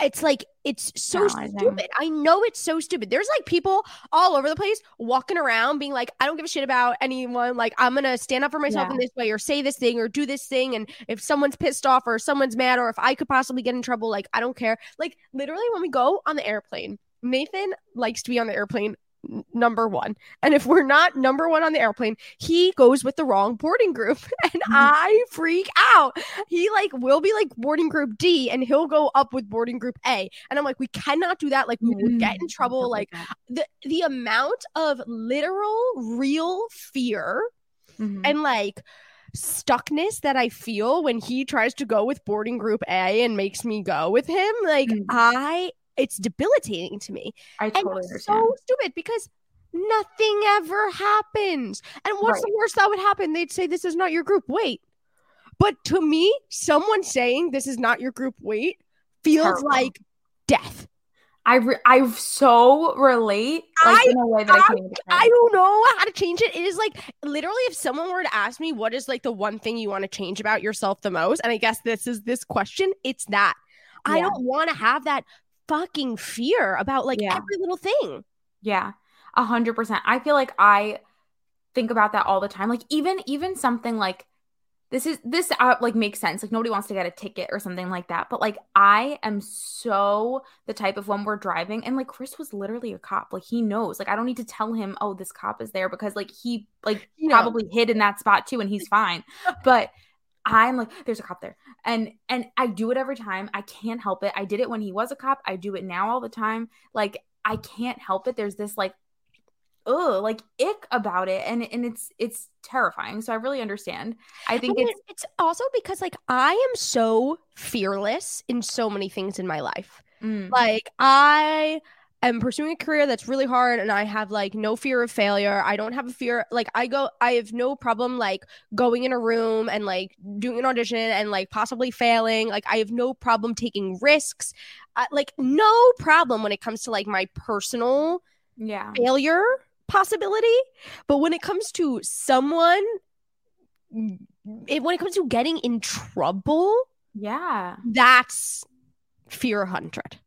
It's like it's so stupid. I know it's so stupid. There's like people all over the place walking around being like, I don't give a shit about anyone. Like, I'm gonna stand up for myself yeah. in this way or say this thing or do this thing. And if someone's pissed off or someone's mad or if I could possibly get in trouble, like I don't care. Like literally when we go on the airplane, Nathan likes to be on the airplane number one. And if we're not number one on the airplane, he goes with the wrong boarding group. And mm-hmm. I freak out. He like will be like boarding group D and he'll go up with boarding group A. And I'm like, we cannot do that. Like we would get in mm, trouble. Like the the amount of literal real fear mm-hmm. and like stuckness that I feel when he tries to go with boarding group A and makes me go with him. Like mm-hmm. I it's debilitating to me. I totally and understand. So stupid because nothing ever happens. And what's right. the worst that would happen? They'd say this is not your group. Wait. But to me, someone saying this is not your group wait feels Terrible. like death. I re- I so relate like, I, in a way that I, I. I don't know how to change it. It is like literally if someone were to ask me what is like the one thing you want to change about yourself the most, and I guess this is this question, it's that. Yeah. I don't want to have that fucking fear about like Yeah. every little thing. Yeah, a hundred percent. I feel like I think about that all the time. Like even even something like this is this uh, like makes sense. Like nobody wants to get a ticket or something like that. But like I am so the type of when we're driving, and like Chris was literally a cop. Like he knows. Like I don't need to tell him, oh, this cop is there because like he like He knows. probably hid in that spot too, and he's fine. but I'm like, there's a cop there. And and I do it every time. I can't help it. I did it when he was a cop. I do it now all the time. Like I can't help it. There's this like ugh, like ick about it. And and it's it's terrifying. So I really understand. I think And it's it's also because like I am so fearless in so many things in my life. mm, Like I am pursuing a career that's really hard and I have like no fear of failure. I don't have a fear like I go I have no problem like going in a room and like doing an audition and like possibly failing. Like I have no problem taking risks. Uh, like no problem when it comes to like my personal yeah. failure possibility. But when it comes to someone it, when it comes to getting in trouble, Yeah. that's fear 100.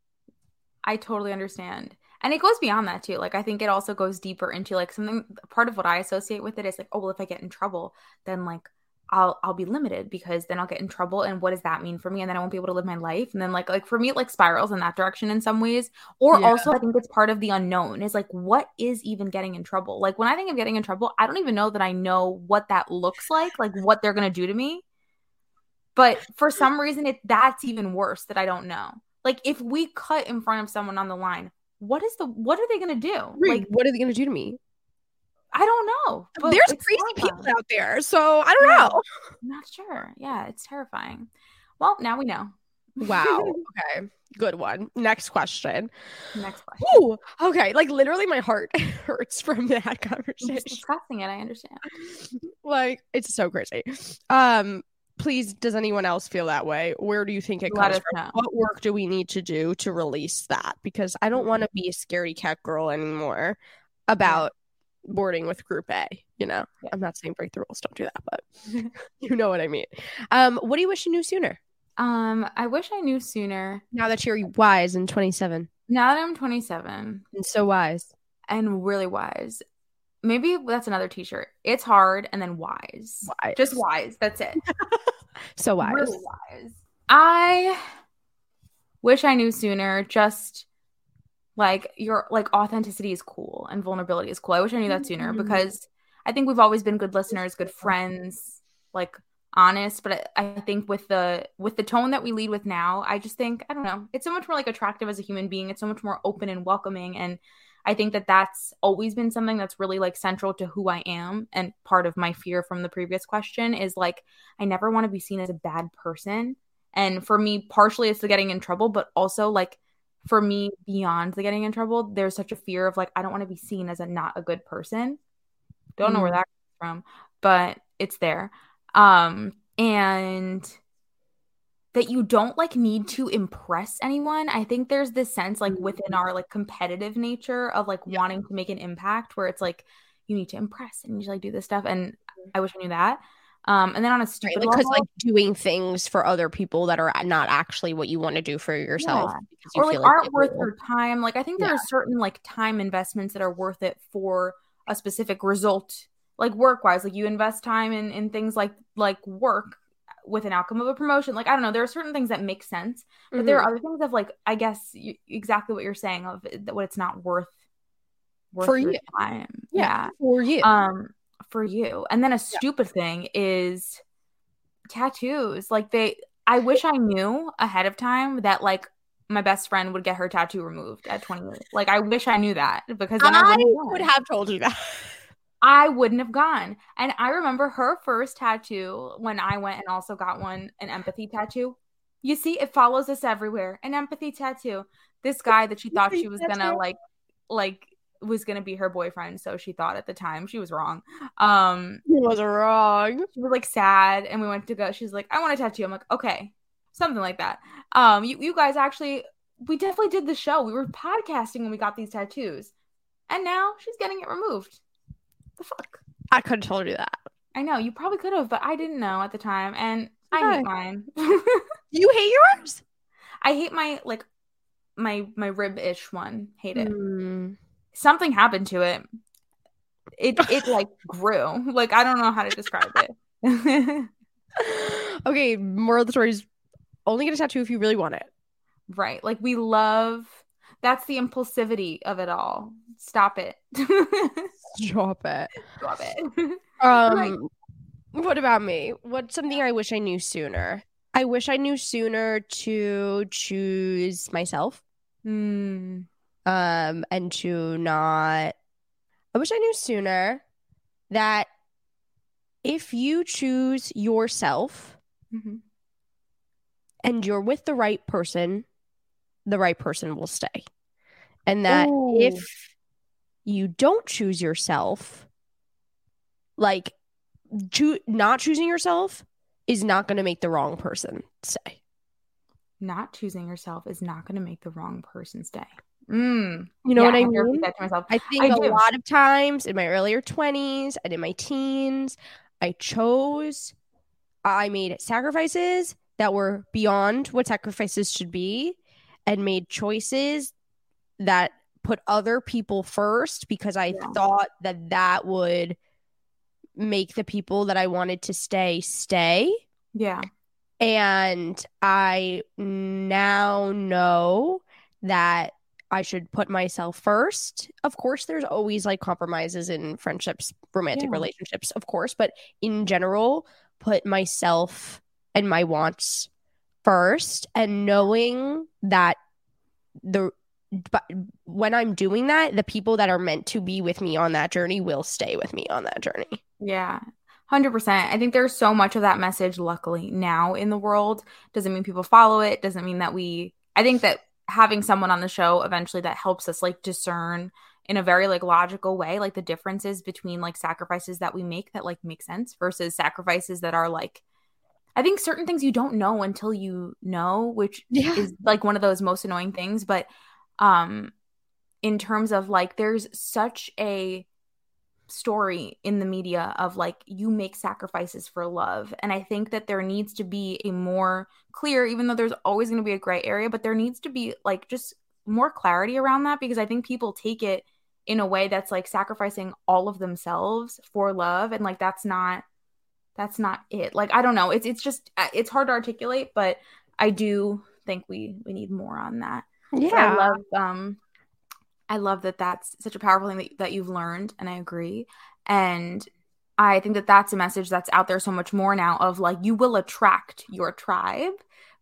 I totally understand. And it goes beyond that too. Like I think it also goes deeper into like something part of what I associate with it is like, oh well, if I get in trouble, then like I'll I'll be limited because then I'll get in trouble. And what does that mean for me? And then I won't be able to live my life. And then like like for me, it like spirals in that direction in some ways. Or Yeah. also I think it's part of the unknown is like what is even getting in trouble? Like when I think of getting in trouble, I don't even know that I know what that looks like, like what they're gonna do to me. But for some reason, it that's even worse that I don't know. Like if we cut in front of someone on the line, what is the what are they gonna do? Like what are they going to do to me? I don't know. but There's it's crazy people out there, so I don't Yeah. know. I'm not sure. Yeah, it's terrifying. Well, now we know. Wow. Okay. Good one. Next question. Next question. Ooh, okay. Like literally my heart hurts from that conversation. discussing it. I understand. like it's so crazy. Um please does anyone else feel that way? Where do you think it Let comes from? know. What work do we need to do to release that? Because I don't want to be a scaredy cat girl anymore about boarding with group A, you know. Yeah. I'm not saying break the rules, don't do that, but you know what I mean. Um what do you wish you knew sooner? Um, I wish I knew sooner. Now that you're wise and 27 Now that I'm 27 and so wise. and really wise, maybe that's another T-shirt. It's hard and then wise. Wise. Just wise. That's it. so wise. Really wise. I wish I knew sooner. Just like your like authenticity is cool and vulnerability is cool. I wish I knew that sooner Mhm. because I think we've always been good listeners, good friends, like honest. But I, I think with the with the tone that we lead with now, I just think I don't know. It's so much more like attractive as a human being. It's so much more open and welcoming and. I think that that's always been something that's really like central to who I am. And part of my fear from the previous question is like, I never want to be seen as a bad person. And for me, partially it's the getting in trouble, but also like for me, beyond the getting in trouble, there's such a fear of like, I don't want to be seen as a not a good person. Don't know where Mm. that comes from, but it's there. Um, and that you don't like need to impress anyone. I think there's this sense like within our like competitive nature of like wanting to make an impact where it's like you need to impress and you like do this stuff. And I wish I knew that. Um, and then on a Right, stupid because level, like doing things for other people that are not actually what you want to do for yourself Yeah. because you or like aren't worth will. your time. Like I think there Yeah. are certain like time investments that are worth it for a specific result, like work wise. Like you invest time in in things like like work with an outcome of a promotion. Like I don't know, there are certain things that make sense, but there Mhm. are other things of like I guess you, exactly what you're saying of it- what it's not worth worth For your you. time. yeah for you. Um, for you. And then a stupid thing is tattoos. Like they I wish I knew ahead of time that like my best friend would get her tattoo removed at 28. Like I wish I knew that because I, I would have told you that. I wouldn't have gone. And I remember her first tattoo when I went and also got one an empathy tattoo. You see, it follows us everywhere. An empathy tattoo. This guy that she thought she was gonna like like was gonna be her boyfriend, so she thought at the time. She was wrong. Um You wasn't wrong. she was like sad and we went to go she's like i want a tattoo i'm like okay something like that um you, you guys actually we definitely did the show we were podcasting when we got these tattoos and now she's getting it removed the fuck I could have told you that. i know you probably could have but i didn't know at the time and i hate mine You hate yours? i hate my like my my rib ish one. Hate it. Mm. Something happened to it. It it like grew. Like I don't know how to describe it. okay, moral of the story is only get a tattoo if you really want it. right. Like we love that's the impulsivity of it all. Stop it. Stop it. Stop it. Um, Right. what about me? What's something I wish I knew sooner? I wish I knew sooner to choose myself. Mm, Um, and to not. I wish I knew sooner that if you choose yourself mhm. and you're with the right person, the right person will stay. And that Ooh. if you don't choose yourself, like choo- not choosing yourself is not going to make the wrong person stay. Not choosing yourself is not going to make the wrong person stay. Mm. You know Yeah, what I mean? that to myself. I think I a do. lot of times in my earlier 20s and in my teens, I chose, I made sacrifices that were beyond what sacrifices should be and made choices that put other people first because I Yeah. thought that that would make the people that I wanted to stay stay. Yeah. And I now know that I should put myself first. Of course, there's always like compromises in friendships, romantic Yeah. relationships, of course, but in general, put myself and my wants first and knowing that the but when I'm doing that, the people that are meant to be with me on that journey will stay with me on that journey. Yeah. 100%. I think there's so much of that message, luckily, now in the world. Doesn't mean people follow it. Doesn't mean that we, I think that having someone on the show eventually that helps us like discern in a very like logical way, like the differences between like sacrifices that we make that like make sense versus sacrifices that are like, I think certain things you don't know until you know, which Yeah. is like one of those most annoying things. But um in terms of like there's such a story in the media of like you make sacrifices for love and i think that there needs to be a more clear even though there's always going to be a gray area but there needs to be like just more clarity around that because i think people take it in a way that's like sacrificing all of themselves for love and like that's not that's not it. Like i don't know. It's it's just uh, it's hard to articulate but i do think we we need more on that. But I love um I love that that's such a powerful thing that, that you've learned and I agree. And I think that that's a message that's out there so much more now of like you will attract your tribe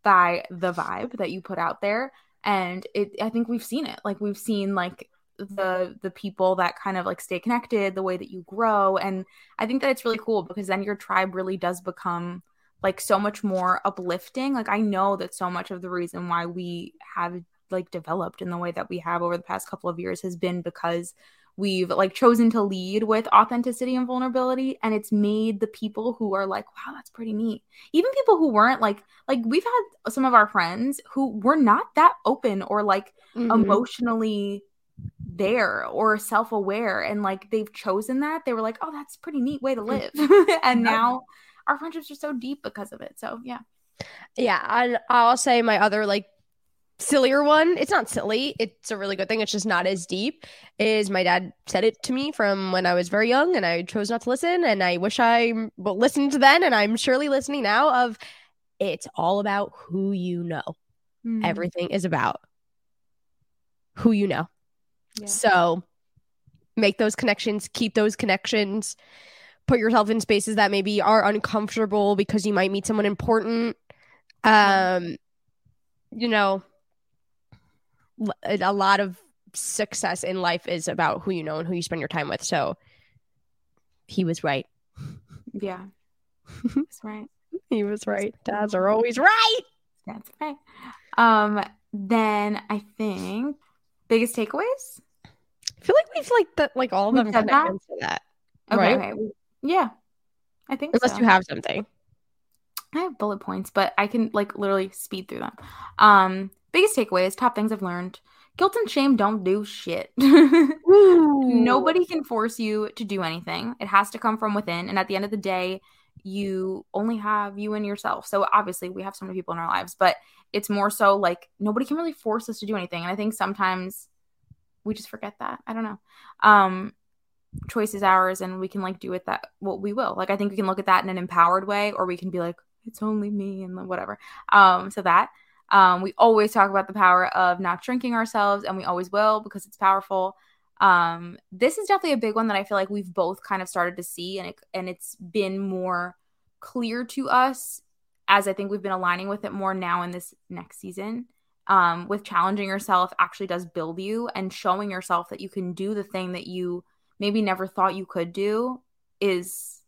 by the vibe that you put out there. And it I think we've seen it. Like we've seen like the the people that kind of like stay connected, the way that you grow and I think that it's really cool because then your tribe really does become like so much more uplifting. Like I know that so much of the reason why we have like developed in the way that we have over the past couple of years has been because we've like chosen to lead with authenticity and vulnerability and it's made the people who are like wow that's pretty neat even people who weren't like like we've had some of our friends who were not that open or like Mhm. emotionally there or self-aware and like they've chosen that they were like oh that's a pretty neat way to live and now our friendships are so deep because of it so yeah Yeah, and I'll say my other like sillier one. It's not silly. It's a really good thing. It's just not as deep. Is my dad said it to me from when I was very young, and I chose not to listen. And I wish I well, listened then, and I'm surely listening now. Of it's all about who you know. Mm-hmm. Everything is about who you know. Yeah. So make those connections, keep those connections, put yourself in spaces that maybe are uncomfortable because you might meet someone important. Um, you know, a lot of success in life is about who you know and who you spend your time with. So he was right. yeah that's right He was right. Dads are always right. That's right. Um, then I think biggest takeaways. I feel like we've like the like all of We've them said kind of that? that. Okay, Right? okay. Yeah, I think Unless so. you have something. I have bullet points, but I can like literally speed through them. Um, biggest takeaways, top things I've learned. Guilt and shame don't do shit. Nobody can force you to do anything. It has to come from within. And at the end of the day, you only have you and yourself. So obviously we have so many people in our lives, but it's more so like nobody can really force us to do anything. And I think sometimes we just forget that. I don't know. Um choice is ours and we can like do it that what we will. Like I think we can look at that in an empowered way or we can be like it's only me and whatever. Um so that um we always talk about the power of not shrinking ourselves and we always will because it's powerful. Um this is definitely a big one that I feel like we've both kind of started to see and it and it's been more clear to us as I think we've been aligning with it more now in this next season. Um, with challenging yourself actually does build you and showing yourself that you can do the thing that you maybe never thought you could do is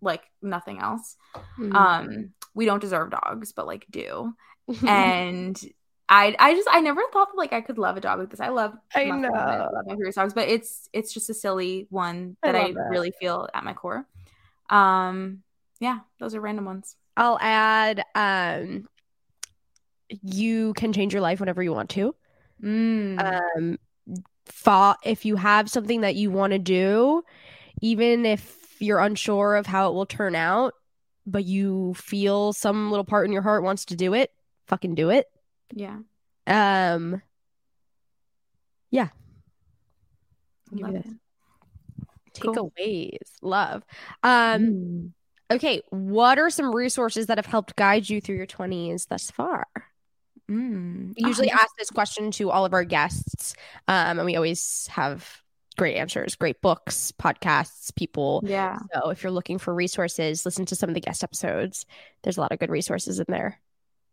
like nothing else. Mm-hmm. Um, we don't deserve dogs, but like do. and I I just I never thought that like I could love a dog like this. I love I know I love my favorite dogs, but it's it's just a silly one that I, I really feel at my core. Um yeah, those are random ones. I'll add um you can change your life whenever you want to. Mm. Um thought if you have something that you want to do, even if you're unsure of how it will turn out, but you feel some little part in your heart wants to do it, fucking do it. Yeah. Um yeah. Love it. Takeaways. Cool. Love. Um mm. okay, what are some resources that have helped guide you through your 20s thus far? Mm. We usually oh, ask this question to all of our guests, um, and we always have great answers, great books, podcasts, people. Yeah. So if you're looking for resources, listen to some of the guest episodes. There's a lot of good resources in there.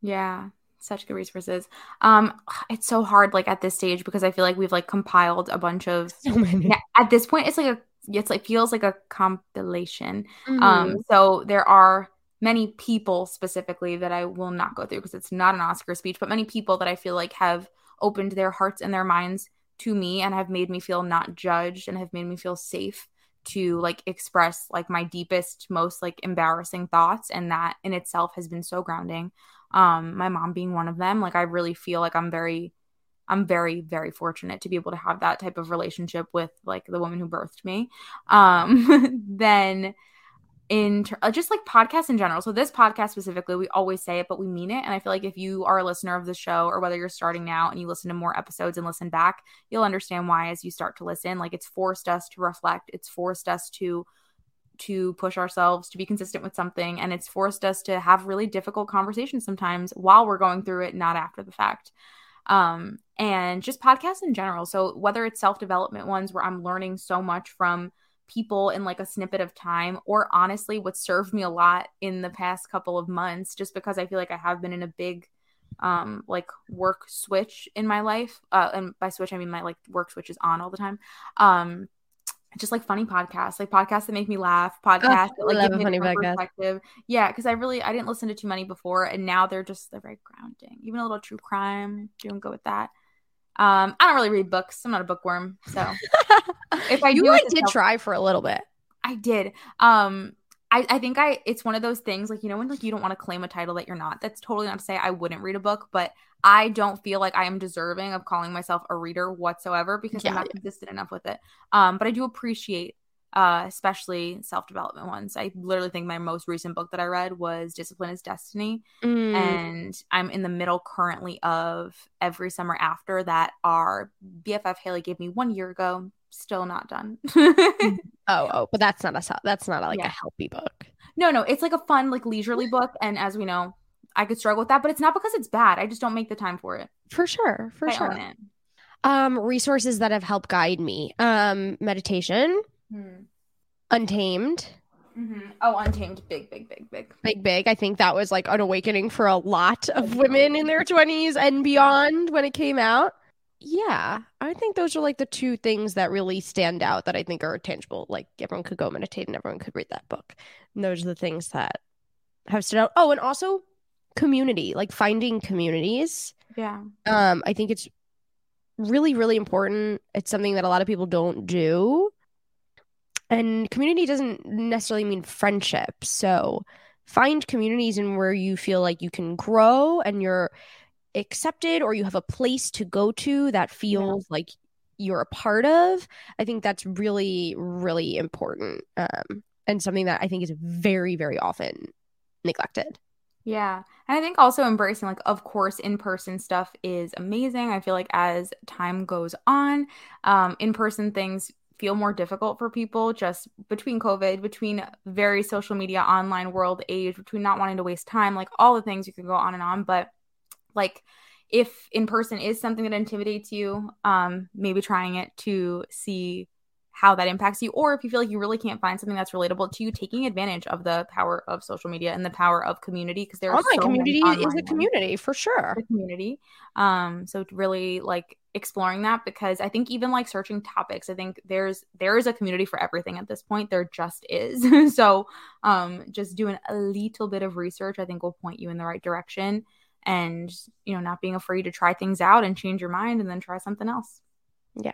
Yeah such good resources um it's so hard like at this stage because i feel like we've like compiled a bunch of so many. At this point it's like a it's like feels like a compilation mm-hmm. um so there are many people specifically that I will not go through because it's not an Oscar speech, but many people that I feel like have opened their hearts and their minds to me and have made me feel not judged and have made me feel safe to like express like my deepest most like embarrassing thoughts and that in itself has been so grounding. Um my mom being one of them like i really feel like i'm very i'm very very fortunate to be able to have that type of relationship with like the woman who birthed me. Um then in ter- uh, just like podcasts in general. So this podcast specifically, we always say it, but we mean it. And I feel like if you are a listener of the show, or whether you're starting now and you listen to more episodes and listen back, you'll understand why as you start to listen. Like it's forced us to reflect. It's forced us to to push ourselves to be consistent with something and it's forced us to have really difficult conversations sometimes while we're going through it not after the fact um and just podcasts in general so whether it's self-development ones where i'm learning so much from people in like a snippet of time or honestly what served me a lot in the past couple of months just because I feel like I have been in a big um like work switch in my life uh and by switch I mean my like work switch is on all the time um just like funny podcasts like podcasts that make me laugh podcasts oh, that like give me funny perspective. Yeah because I really I didn't listen to too many before and now they're just they're very grounding. Even a little true crime doing good with that um, I don't really read books. I'm not a bookworm, so if I you do, I did try for a little bit. I did. Um, I, I think I it's one of those things like you know when like you don't want to claim a title that you're not. That's totally not to say I wouldn't read a book, but I don't feel like I am deserving of calling myself a reader whatsoever because yeah, I'm not yeah. consistent enough with it. Um, but I do appreciate uh, especially self development ones. I literally think my most recent book that I read was Discipline is Destiny. Mm. And I'm in the middle currently of Every Summer After that our BFF Haley gave me one year ago. Still not done. oh, oh, but that's not a that's not a, like yeah. a healthy book. No, no, it's like a fun, like leisurely book. And as we know, I could struggle with that, but it's not because it's bad. I just don't make the time for it. For sure. For I sure. Um, resources that have helped guide me. Um, meditation Hmm. Untamed. Mm-hmm. Oh, Untamed, big, big, big, big, big, big. I think that was like an awakening for a lot of women in their twenties and beyond when it came out. Yeah, I think those are like the two things that really stand out that I think are tangible. Like everyone could go meditate and everyone could read that book. And those are the things that have stood out. Oh, and also community, like finding communities. Yeah. Um, I think it's really, really important. It's something that a lot of people don't do and community doesn't necessarily mean friendship. So find communities in where you feel like you can grow and you're accepted or you have a place to go to that feels yeah. like you're a part of. I think that's really, really important. Um, and something that I think is very, very often neglected. Yeah. And I think also embracing, like, of course, in person stuff is amazing. I feel like as time goes on, um, in person things feel more difficult for people just between COVID, between very social media, online world age, between not wanting to waste time, like all the things you can go on and on. But like, if in person is something that intimidates you, um, maybe trying it to see how that impacts you, or if you feel like you really can't find something that's relatable to you, taking advantage of the power of social media and the power of community because there's online so community online is a community for sure. community. Um, so really like exploring that because I think even like searching topics, I think there's there is a community for everything at this point. There just is. so um, just doing a little bit of research, I think will point you in the right direction and you know not being afraid to try things out and change your mind and then try something else yeah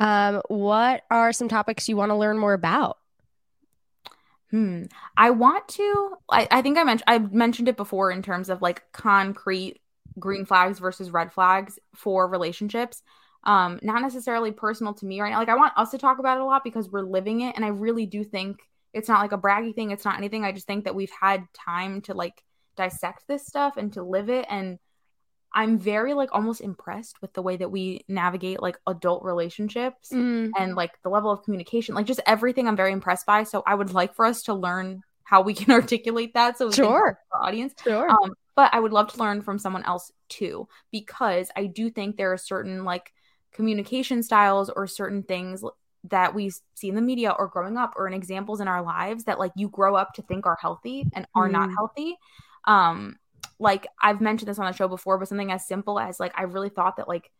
um what are some topics you want to learn more about? Hmm. I want to I, I think i mentioned i mentioned it before in terms of like concrete green flags versus red flags for relationships. Um not necessarily personal to me right now. Like i want us to talk about it a lot because we're living it and i really do think it's not like a braggy thing it's not anything. I just think that we've had time to like dissect this stuff and to live it and I'm very like almost impressed with the way that we navigate like adult relationships mm. and like the level of communication, like just everything I'm very impressed by. So I would like for us to learn how we can articulate that so we sure. our audience. Sure. Um, but I would love to learn from someone else too, because I do think there are certain like communication styles or certain things that we see in the media or growing up or in examples in our lives that like you grow up to think are healthy and are mm. not healthy um like I've mentioned this on the show before, but something as simple as like I really thought that like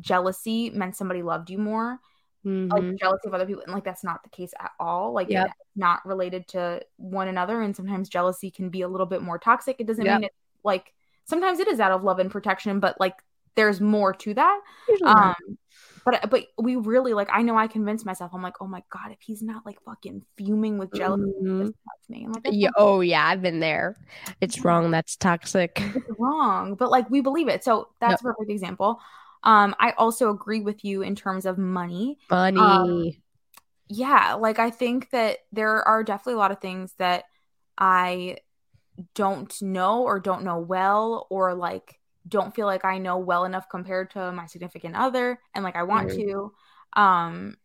jealousy meant somebody loved you more. Mm-hmm. Like jealousy of other people, and like that's not the case at all. Like yep. it's not related to one another, and sometimes jealousy can be a little bit more toxic. It doesn't yep. mean it like sometimes it is out of love and protection, but like there's more to that. Um, but but we really like. I know I convinced myself. I'm like, oh my god, if he's not like fucking fuming with jealousy, mm-hmm. me. I'm like, yeah, oh yeah, I've been there. It's wrong. That's toxic. It's wrong, but like we believe it. So that's a perfect example. Um, I also agree with you in terms of money. Money. Um, yeah, like I think that there are definitely a lot of things that I don't know or don't know well or like don't feel like I know well enough compared to my significant other and like I want mm-hmm. to um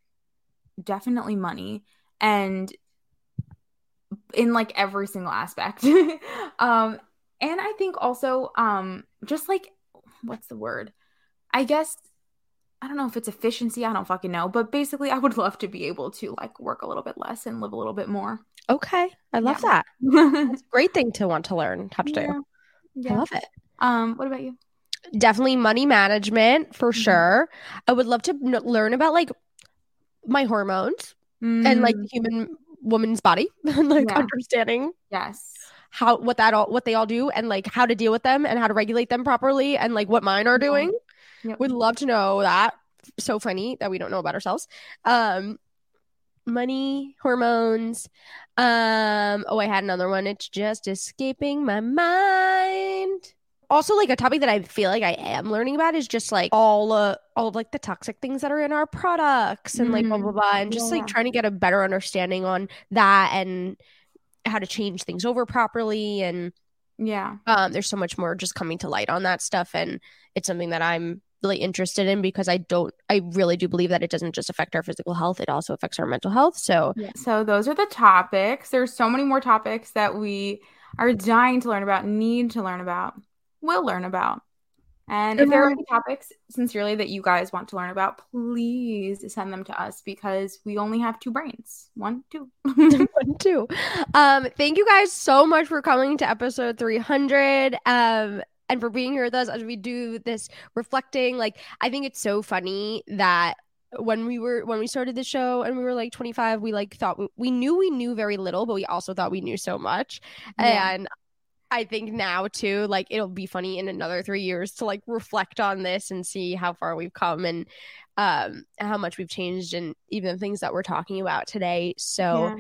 definitely money and in like every single aspect um and I think also um just like what's the word I guess I don't know if it's efficiency I don't fucking know but basically I would love to be able to like work a little bit less and live a little bit more okay I love yeah. that it's a great thing to want to learn how to yeah. do yeah. I love it um, what about you? Definitely money management for mm-hmm. sure. I would love to n- learn about like my hormones mm-hmm. and like the mm. human woman's body and like yeah. understanding. Yes. How what that all what they all do and like how to deal with them and how to regulate them properly and like what mine are doing. Yep. We'd love to know that. So funny that we don't know about ourselves. Um money, hormones. Um, oh, I had another one. It's just escaping my mind. Also, like a topic that I feel like I am learning about is just like all uh, all of like the toxic things that are in our products and like blah blah blah, and just yeah. like trying to get a better understanding on that and how to change things over properly. And yeah, um, there's so much more just coming to light on that stuff, and it's something that I'm really interested in because I don't I really do believe that it doesn't just affect our physical health, it also affects our mental health. So yeah. so those are the topics. There's so many more topics that we are dying to learn about, need to learn about, will learn about. And if there are any topics sincerely that you guys want to learn about, please send them to us because we only have two brains. One, two. One, two. Um, thank you guys so much for coming to episode 300. Um, and for being here with us as we do this reflecting. Like, I think it's so funny that when we were when we started the show and we were like 25 we like thought we, we knew we knew very little but we also thought we knew so much yeah. and i think now too like it'll be funny in another three years to like reflect on this and see how far we've come and um how much we've changed and even things that we're talking about today. So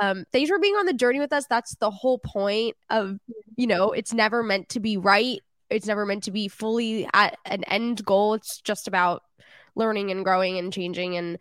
yeah. um thanks for being on the journey with us. That's the whole point of you know it's never meant to be right. It's never meant to be fully at an end goal. It's just about learning and growing and changing and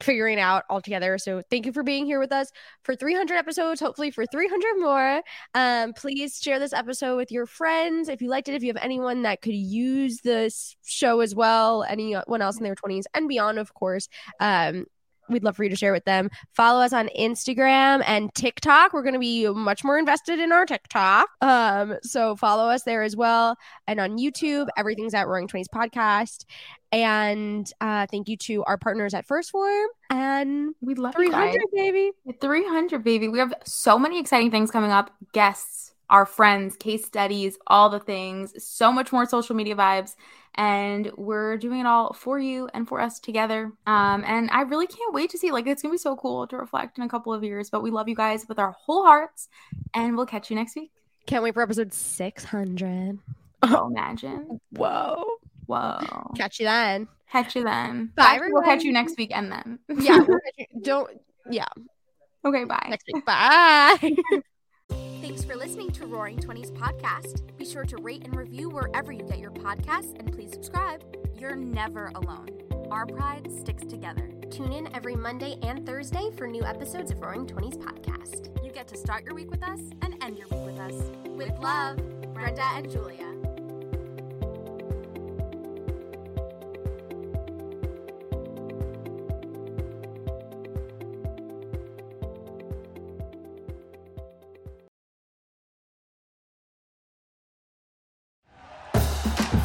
figuring out all together. So thank you for being here with us for 300 episodes, hopefully for 300 more. Um, please share this episode with your friends if you liked it. If you have anyone that could use this show as well, anyone else in their 20s and beyond, of course. Um, we'd love for you to share with them. Follow us on Instagram and TikTok. We're going to be much more invested in our TikTok. Um, so follow us there as well. And on YouTube, everything's at Roaring Twenties Podcast. And uh, thank you to our partners at 1st Phorm. And we love 300, baby. 300, baby. We have so many exciting things coming up. Guests, our friends, case studies, all the things, so much more social media vibes. And we're doing it all for you and for us together. Um, and I really can't wait to see. Like, it's gonna be so cool to reflect in a couple of years. But we love you guys with our whole hearts, and we'll catch you next week. Can't wait for episode 600. Oh, imagine. Whoa. Whoa. Catch you then. Catch you then. Bye, Actually, We'll catch you next week and then. Yeah. we'll catch you- Don't. Yeah. okay, bye. Next week. Bye. Thanks for listening to Roaring Twenties podcast. Be sure to rate and review wherever you get your podcasts, and please subscribe. You're never alone. Our pride sticks together. Tune in every Monday and Thursday for new episodes of Roaring Twenties podcast. You get to start your week with us and end your week with us. With love, Brenda and Julia.